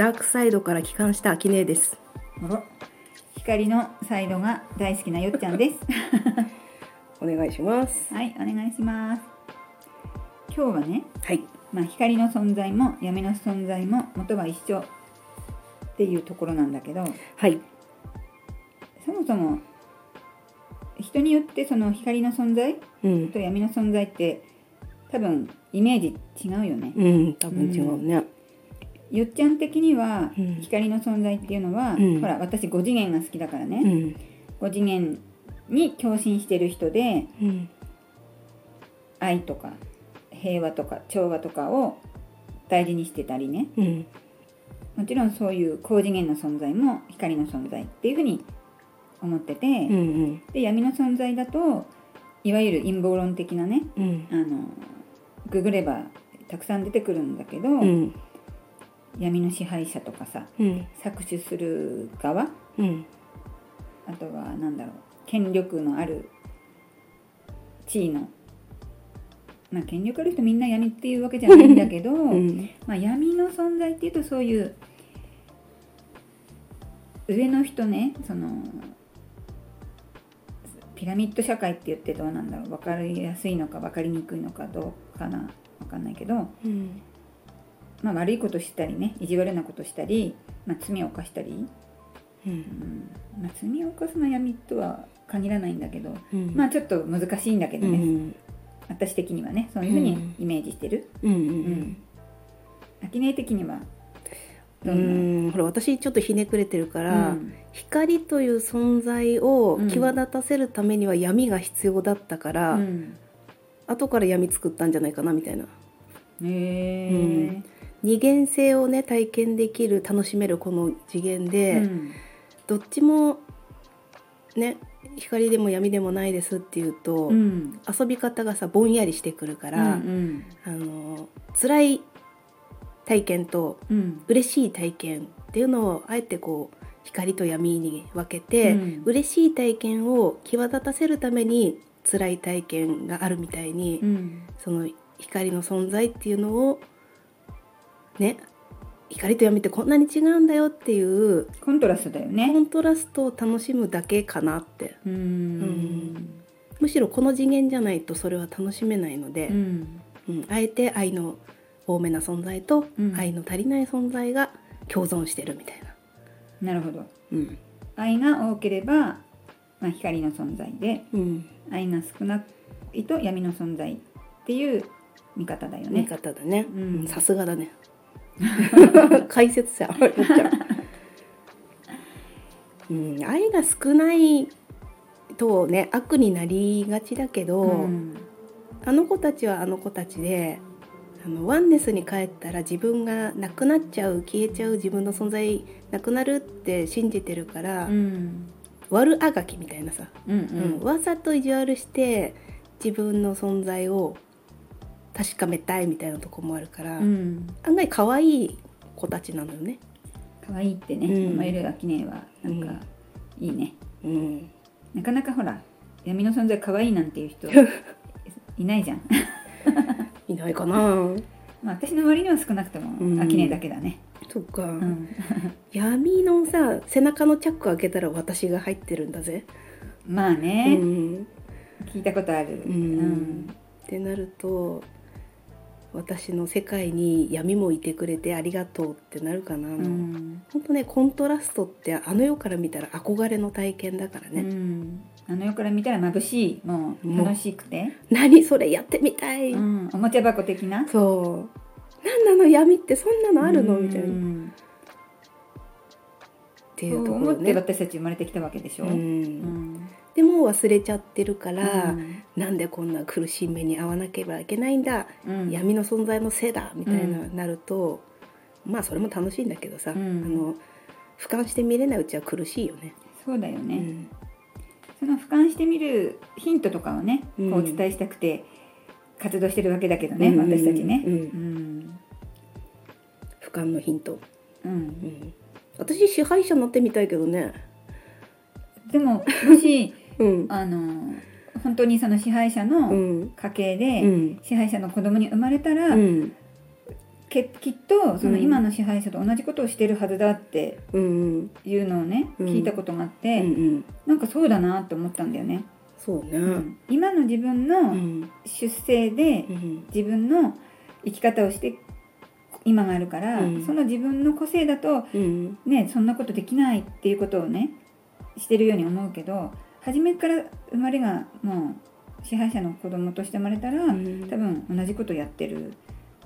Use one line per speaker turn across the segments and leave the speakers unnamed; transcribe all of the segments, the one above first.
ダークサイドから帰還したアキネです。
光のサイドが大好きなよっちゃんです。
お願いします。
はいお願いします。今日はね、
はい。
まあ、光の存在も闇の存在も元は一緒っていうところなんだけど
はい。
そもそも人によってその光の存在
うん。
と闇の存在って多分イメージ違うよね。
うん多分違うね
よっちゃん的には
うん。
光の存在っていうのは、
うん。
ほら私5次元が好きだからね、
うん。
5次元に共振してる人で
うん。
愛とか平和とか調和とかを大事にしてたりね。
うん。
もちろんそういう高次元の存在も光の存在っていうふうに思ってて、
うんうん。
で闇の存在だといわゆる陰謀論的なね
うん。
あのググればたくさん出てくるんだけど、
うん
闇の支配者とかさ
うん。
搾取する側？
うん。
あとは何だろう権力のある地位のまあ権力ある人みんな闇っていうわけじゃないんだけど、
うん。
まあ、闇の存在っていうとそういう上の人ねそのピラミッド社会って言ってどうなんだろう分かりやすいのか分かりにくいのかどうかな分かんないけど、
うん
まあ、悪いことしたりね意地悪なことしたり、まあ、罪を犯したり、
う
うん。んまあ、罪を犯すのは闇とは限らないんだけど、
うん。
まあちょっと難しいんだけどね、
うん。
私的にはねそういうふうにイメージしてる。
うんう
うん。ん。アキネ的にはど
うん。んほら私ちょっとひねくれてるから、
うん。
光という存在を
うん。
際立たせるためには闇が必要だったから、
うん。
後から闇作ったんじゃないかなみたいな。
へえ
二元性をね体験できる楽しめるこの次元で、
うん。
どっちもね光でも闇でもないですっていうと、
うん。
遊び方がさぼんやりしてくるから、
うん
あの辛い体験と
うん。
嬉しい体験っていうのをあえてこう光と闇に分けて、
うん。
嬉しい体験を際立たせるために辛い体験があるみたいに、
うん。
その光の存在っていうのをね光と闇ってこんなに違うんだよっていう
コントラストだよ
コ
ね
ントラストを楽しむだけかなって。
うん。
ん。むしろこの次元じゃないとそれは楽しめないので、
うん。
うん。あえて愛の多めな存在と
うん。
愛の足りない存在が共存してるみたいな。
なるほど。
うん。
愛が多ければ、まあ、光の存在で
うん。
愛が少ないと闇の存在っていう見方だよ
見
ね
方だね。
うん。
うん。さすがだね解説者よっちゃん うん、愛が少ないとね悪になりがちだけど、
うん
あの子たちはあの子たちであのワンネスに帰ったら自分がなくなっちゃう消えちゃう自分の存在なくなるって信じてるから、
うん。
悪あがきみたいなさ、
うん。
うん。わざと意地悪して自分の存在を確かめたいみたいなとこもあるから、
うん。
案外可愛い子たちなのよね。
可愛いってね、
うん。
思えるアキネはなんかいいね、
うん、
なかなかほら闇の存在可愛いなんていう人 いないじゃん。
いないかな。
まあ私の周りには少なくとも
うん。
アキネだけだね。
そっか、
うん。
闇のさ背中のチャック開けたら私が入ってるんだぜ。
まあね、
うん。
聞いたことある。
うん。ってなると私の世界に闇もいてくれてありがとうってなるかな、
うん。
ほんとねコントラストってあの世から見たら憧れの体験だから
う
ね、
ん。あの世から見たら眩しいもう楽しくて、
何それやってみたい、
うん、おもちゃ箱的な？
そう。何なの闇ってそんなのあるの、みたいな。っ
うん
ていうと
そう思って
ころね、
私たち生まれてきたわけでしょ、
うん。
うん
でも忘れちゃってるから、
うん。
なんでこんな苦しい目に遭わなければいけないんだ、
うん。
闇の存在のせいだみたいな、
うん。
なるとまあそれも楽しいんだけどさ、
うん。
あの俯瞰して見れないうちは苦しいよね。
そうだよね、
うん。
その俯瞰してみるヒントとかをね、
うん。
こうお伝えしたくて活動してるわけだけどね、
うん
私たちね。
俯瞰のヒント、
うん。
うん。私支配者になってみたいけどね。
でももし
うん。
あの本当にその支配者
う
の
ん。
家系
う
で
ん。
支配者の子供に生まれたら、
うん。
けきっとその
うん。
今の支配者と同じことをしてるはずだっていうのをね、
うん。
聞いたことがあっ
う
て、
んうん。
なんかそうだなって思ったんだよね、
そうね。
うん。今の自分
う
の
ん。
出生で
うん。
自分の生き方をして今があるから、
うん。
その自分の個性だと
うん。
ねそんなことできないっていうことをねしてるように思うけど初めから生まれがもう支配者の子供として生まれたら、
うん。
多分同じことやってる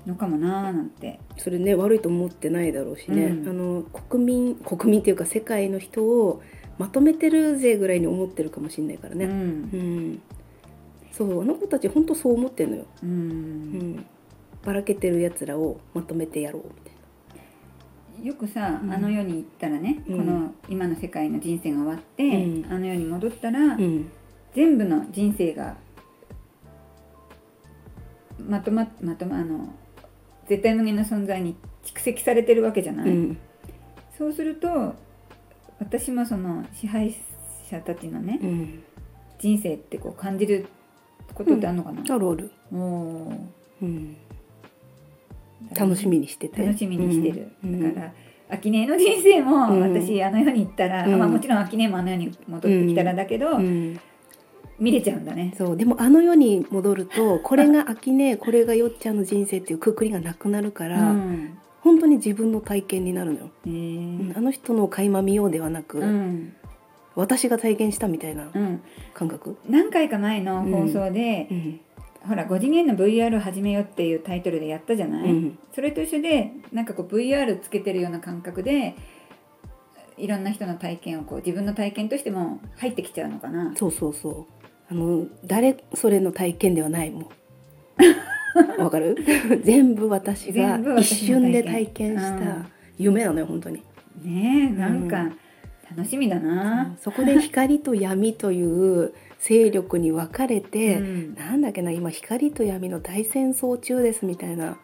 のかもなーなんて。
それね悪いと思ってないだろうしね、
うん。
あの国民国民っていうか世界の人をまとめてるぜぐらいに思ってるかもしれないから
う
ね、うん。ん。そうあの子たち本当そう思ってんのよ、
う
うん。ん、ばらけてるやつらをまとめてやろうみたい
よくさ、
うん。
あの世に行ったらね、
うん。
この今の世界の人生が終わって、
うん。
あの世に戻ったら、全部の人生がまとままとまあの絶対無限の存在に蓄積されてるわけじゃない、
うん。
そうすると私もその支配者たちのね
うん、
人生ってこう感じることってあるのかな、
あるある、
おー。
うん、楽しみにしてて。
楽しみにしてる、
うん。
だから秋音の人生も
うん。
私あの世に行ったら、
うん。
まあ、もちろん秋音もあの世に戻ってきたらだけど、
うん、
見れちゃうんだね。
そう。でもあの世に戻るとこれが 秋ねこれがよっちゃんの人生っていうくくりがなくなるか
う
ら、
ん。
本当に自分の体験になるのよ、
へ
うん。
ー
あの人の垣間見ようではなく、
うん。
私が体験したみたいな
うん、
感覚、
何回か前の放送で、
うん
ほら5次元の VR を始めようっていうタイトルでやったじゃない、
うん。
それと一緒でなんかこう VR つけてるような感覚でいろんな人の体験をこう自分の体験としても入ってきちゃうのかな？
そうそうそう。あの誰それの体験ではないもん。わかる？全部私が一瞬で体験し
うん。
た夢なのよ本当に。
ねえなんか楽しみだな、
そこで光と闇という勢力に分かれて、
うん。
なんだっけな今光と闇の大戦争中ですみたいな、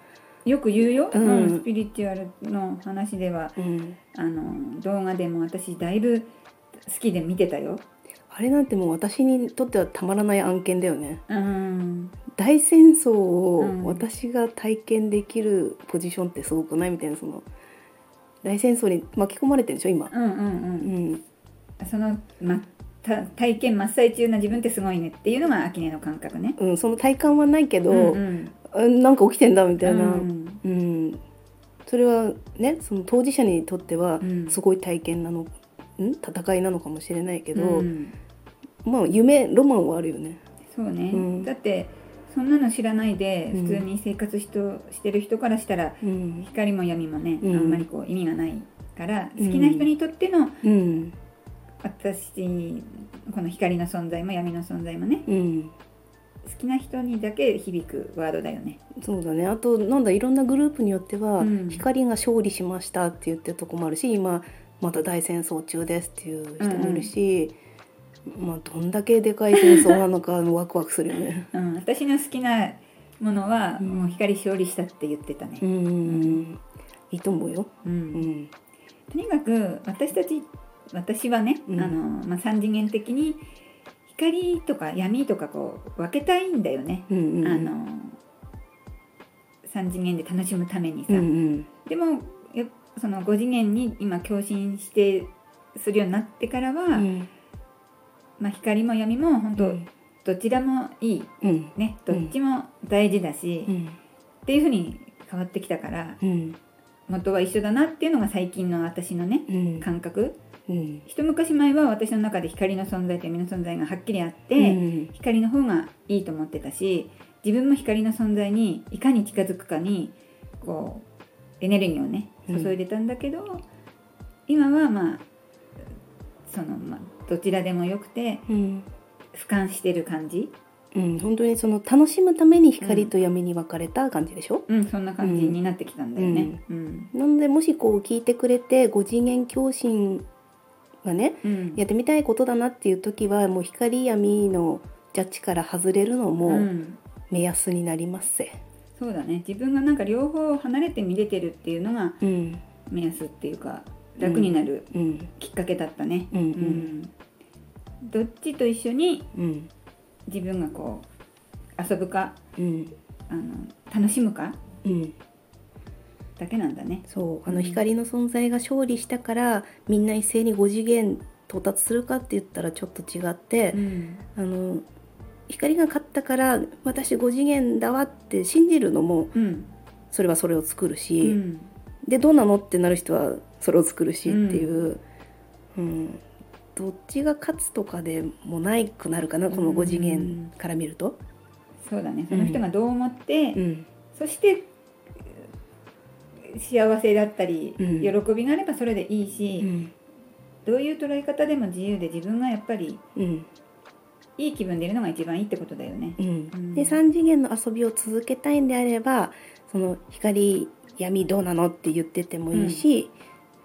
よく言うよ、
うん。
うん。スピリチュアルの話では。
うん、
あの動画でも私だいぶ好きで見てたよ。
あれなんてもう私にとってはたまらない案件だよね。
うん。
大戦争
うん。
を私が体験できるポジションってすごくないみたいなその大戦争に巻き込まれてるでしょ今、
うんうん
う
うん。
ん、
その、ま、た体験真っ最中な自分ってすごいねっていうのが秋音の感覚ね。
うん、その体感はないけど、
うんうん。
うんなんか起きてんだみたいな、
う
うん。
ん
それはねその当事者にとっては
うん。
すごい体験なの、ん、戦いなのかもしれないけど、
うん。
まあ夢ロマンはあるよね。
そうね、
うん。
だってそんなの知らないで
うん。
普通に生活しとしてる人からしたら
うん。
光も闇もね、
うん。
あんまりこう意味がないから
うん
好きな人にとっての
うん
私この光の存在も闇の存在もね
うん、
好きな人にだけ響くワードだよね。
そうだね。あとなんだいろんなグループによっては、
うん。
光が勝利しましたって言ってるとこもあるし今また大戦争中ですっていう人もいるし、まあどんだけでかい戦争なのかワクワクするよね。
うん、私の好きなものは、
うん。
もう光勝利したって言ってたね。
う。ん、いいと思うよ。
うん。
うん。
とにかく私たち私はね、
うん。
あのまあ、三次元的に光とか闇とかこう分けたいんだよね、
うんうん、
あの三次元で楽しむためにさ、
うんうん。
でもやその5次元に今共振してするようになってからは、
うん。
まあ、光も闇も本当、
うん。
どちらもいい。
うん。
ねどっちも大事だし、
うん。
っていうふうに変わってきたから
うん。
元は一緒だなっていうのが最近の私のね
うん。
感覚
うん。
一昔前は私の中で光の存在と闇の存在がはっきりあって、
うん。
光の方がいいと思ってたし自分も光の存在にいかに近づくかにこうエネルギーをね
うん。
注いでたんだけど、今はまあその、まあ、どちらでもよくて
うん。
俯瞰してる感じ、
うん、本当にその楽しむために光と闇に分かれた感じでしょ、
うん、そんな感じになってきたんだよね。うん。
なのでもしこう聞いてくれて5次元共振がね
うん。
やってみたいことだなっていう時はもう光闇のジャッジから外れるの
う
も
ん。
目安になりますせ。
そうだね。自分がなんか両方離れて見れてるっていうのが
うん。
目安っていうか楽になる
うん。
きっかけだったね。
うんうん。
うん。どっちと一緒に
うん。
自分がこう遊ぶか
うん。
あの楽しむか
うん
だけなんだね。
そうあの
うん。
光の存在が勝利したからみんな一斉に5次元到達するかって言ったらちょっと違って、
うん。
あの光が勝ったから私5次元だわって信じるのも
うん。
それはそれを作る
う
し、
ん。
でどうなのってなる人はそれを作るしっていう、うん。どっちが勝つとかでもないくなるかなこの5次元から見ると。
そうだね。その人がどう思って、
うん。
そして幸せだったり、
うん。
喜びがあればそれでいいし、
うん。
どういう捉え方でも自由で自分がやっぱり
うん。
いい気分でいるのが一番いいってことだよね。
で3次元の遊びを続けたいんであればその光闇どうなのって言っててもいいし、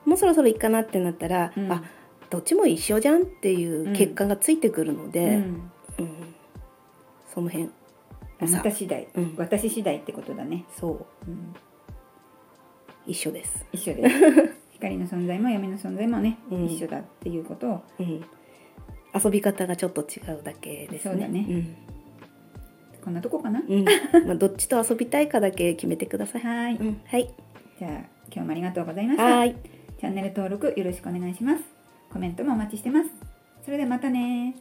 もうそろそろいいかなってなったら、
うん。
あどっちも一緒じゃんっていう結果がついてくるの
う
で、
ん。
うん。その辺。
あなた次第、
うん。
私次第ってことだね。
そう。
うん
一緒です、
一緒です。光の存在も闇の存在もね、
うん。
一緒だっていうことを。
うん、遊び方がちょっと違うだけですね。
そうだね。こんなとこかな？
うん。うんまあ、どっちと遊びたいかだけ決めてください、
はい、
うん、はい。
じゃあ今日もありがとうございました。
はい。
チャンネル登録よろしくお願いします。コメントもお待ちしてます。それではまたね